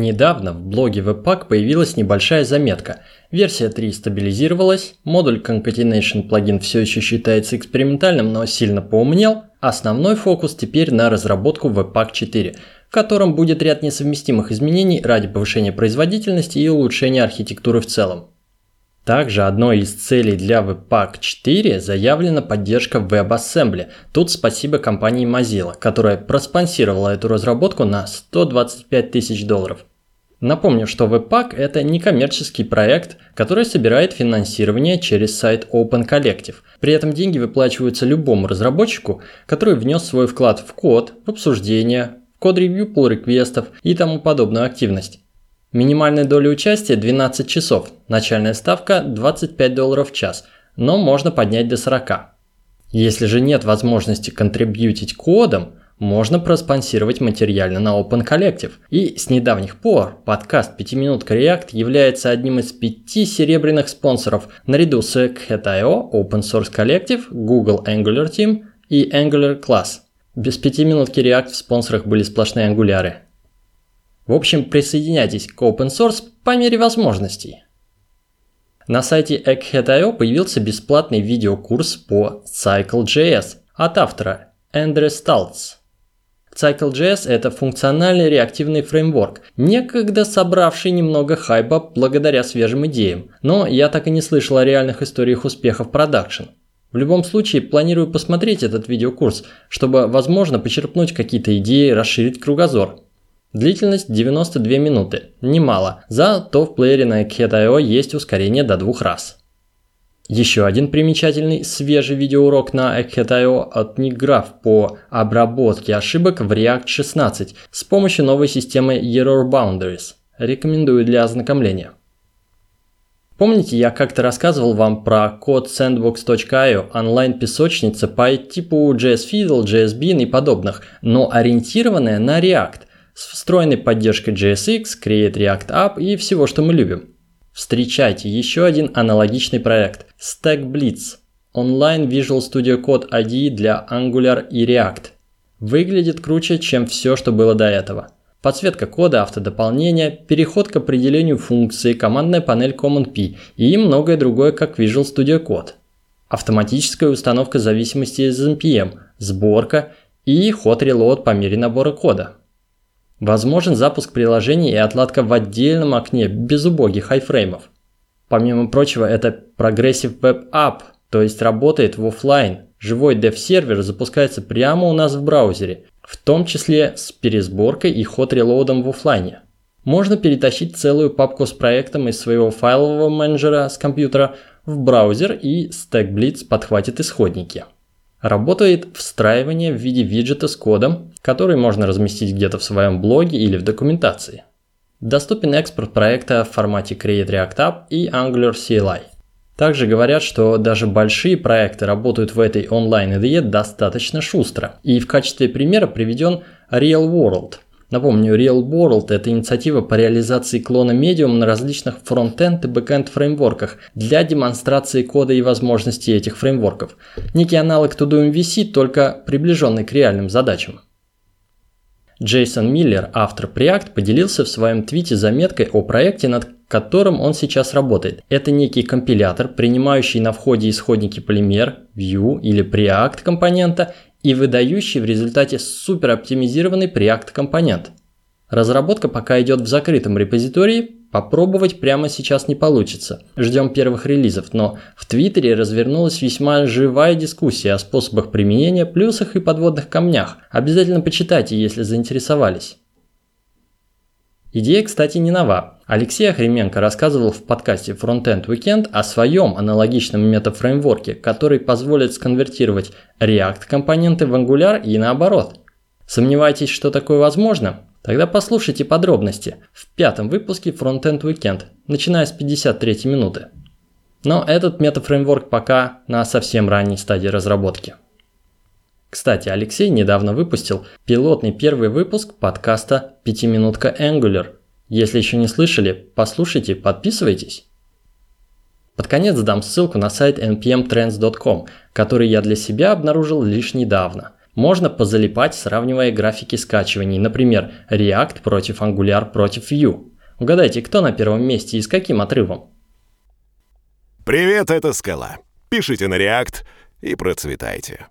Недавно в блоге Webpack появилась небольшая заметка. Версия 3 стабилизировалась, модуль Concatenation плагин все еще считается экспериментальным, но сильно поумнел. Основной фокус теперь на разработку Webpack 4, в котором будет ряд несовместимых изменений ради повышения производительности и улучшения архитектуры в целом. Также одной из целей для Webpack 4 заявлена поддержка WebAssembly. Тут спасибо компании Mozilla, которая проспонсировала эту разработку на 125 тысяч долларов. Напомню, что Webpack – это некоммерческий проект, который собирает финансирование через сайт Open Collective. При этом деньги выплачиваются любому разработчику, который внес свой вклад в код, в обсуждение, в код-ревью pull-реквестов и тому подобную активность. Минимальная доля участия 12 часов, начальная ставка 25 долларов в час, но можно поднять до 40. Если же нет возможности контрибьютить кодом, можно проспонсировать материально на Open Collective. И с недавних пор подкаст 5 минутка React является одним из пяти серебряных спонсоров наряду с Cat.io, Open Source Collective, Google Angular Team и Angular Class. Без 5 минутки React в спонсорах были сплошные ангуляры. В общем, присоединяйтесь к open source по мере возможностей. На сайте Egghead.io появился бесплатный видеокурс по Cycle.js от автора Эндрю Сталц. Cycle.js – это функциональный реактивный фреймворк, некогда собравший немного хайпа благодаря свежим идеям, но я так и не слышал о реальных историях успехов продакшн. В любом случае, планирую посмотреть этот видеокурс, чтобы, возможно, почерпнуть какие-то идеи, расширить кругозор. Длительность 92 минуты, немало, зато в плеере на Cat.io есть ускорение до двух раз. Еще один примечательный свежий видеоурок на Cat.io от Ниграф по обработке ошибок в React 16 с помощью новой системы Error Boundaries. Рекомендую для ознакомления. Помните, я как-то рассказывал вам про код sandbox.io, онлайн-песочница по типу JSFiddle, JSBean и подобных, но ориентированная на React с встроенной поддержкой JSX, Create React App и всего, что мы любим. Встречайте еще один аналогичный проект – Stack Blitz – онлайн Visual Studio Code IDE для Angular и React. Выглядит круче, чем все, что было до этого. Подсветка кода, автодополнение, переход к определению функции, командная панель Command P и многое другое, как Visual Studio Code. Автоматическая установка зависимости из NPM, сборка и ход reload по мере набора кода – Возможен запуск приложений и отладка в отдельном окне без убогих хайфреймов. Помимо прочего, это Progressive Web App, то есть работает в офлайн. Живой dev-сервер запускается прямо у нас в браузере, в том числе с пересборкой и ход-релоудом в офлайне. Можно перетащить целую папку с проектом из своего файлового менеджера с компьютера в браузер и StackBlitz подхватит исходники. Работает встраивание в виде виджета с кодом, который можно разместить где-то в своем блоге или в документации. Доступен экспорт проекта в формате Create React App и Angular CLI. Также говорят, что даже большие проекты работают в этой онлайн-IDE достаточно шустро. И в качестве примера приведен Real World – Напомню, Real World – это инициатива по реализации клона Medium на различных фронтенд и бэкенд фреймворках для демонстрации кода и возможностей этих фреймворков. Некий аналог TodoMVC, только приближенный к реальным задачам. Джейсон Миллер, автор Preact, поделился в своем твите заметкой о проекте, над которым он сейчас работает. Это некий компилятор, принимающий на входе исходники Polymer, Vue или Preact компонента и выдающий в результате супероптимизированный Preact компонент. Разработка пока идет в закрытом репозитории, попробовать прямо сейчас не получится. Ждем первых релизов, но в Твиттере развернулась весьма живая дискуссия о способах применения, плюсах и подводных камнях. Обязательно почитайте, если заинтересовались. Идея, кстати, не нова. Алексей Охременко рассказывал в подкасте Frontend Weekend о своем аналогичном метафреймворке, который позволит сконвертировать React компоненты в Angular и наоборот. Сомневаетесь, что такое возможно? Тогда послушайте подробности в пятом выпуске Frontend Weekend, начиная с 53 минуты. Но этот метафреймворк пока на совсем ранней стадии разработки. Кстати, Алексей недавно выпустил пилотный первый выпуск подкаста «Пятиминутка Angular». Если еще не слышали, послушайте, подписывайтесь. Под конец дам ссылку на сайт npmtrends.com, который я для себя обнаружил лишь недавно. Можно позалипать, сравнивая графики скачиваний, например, React против Angular против Vue. Угадайте, кто на первом месте и с каким отрывом? Привет, это Скала. Пишите на React и процветайте.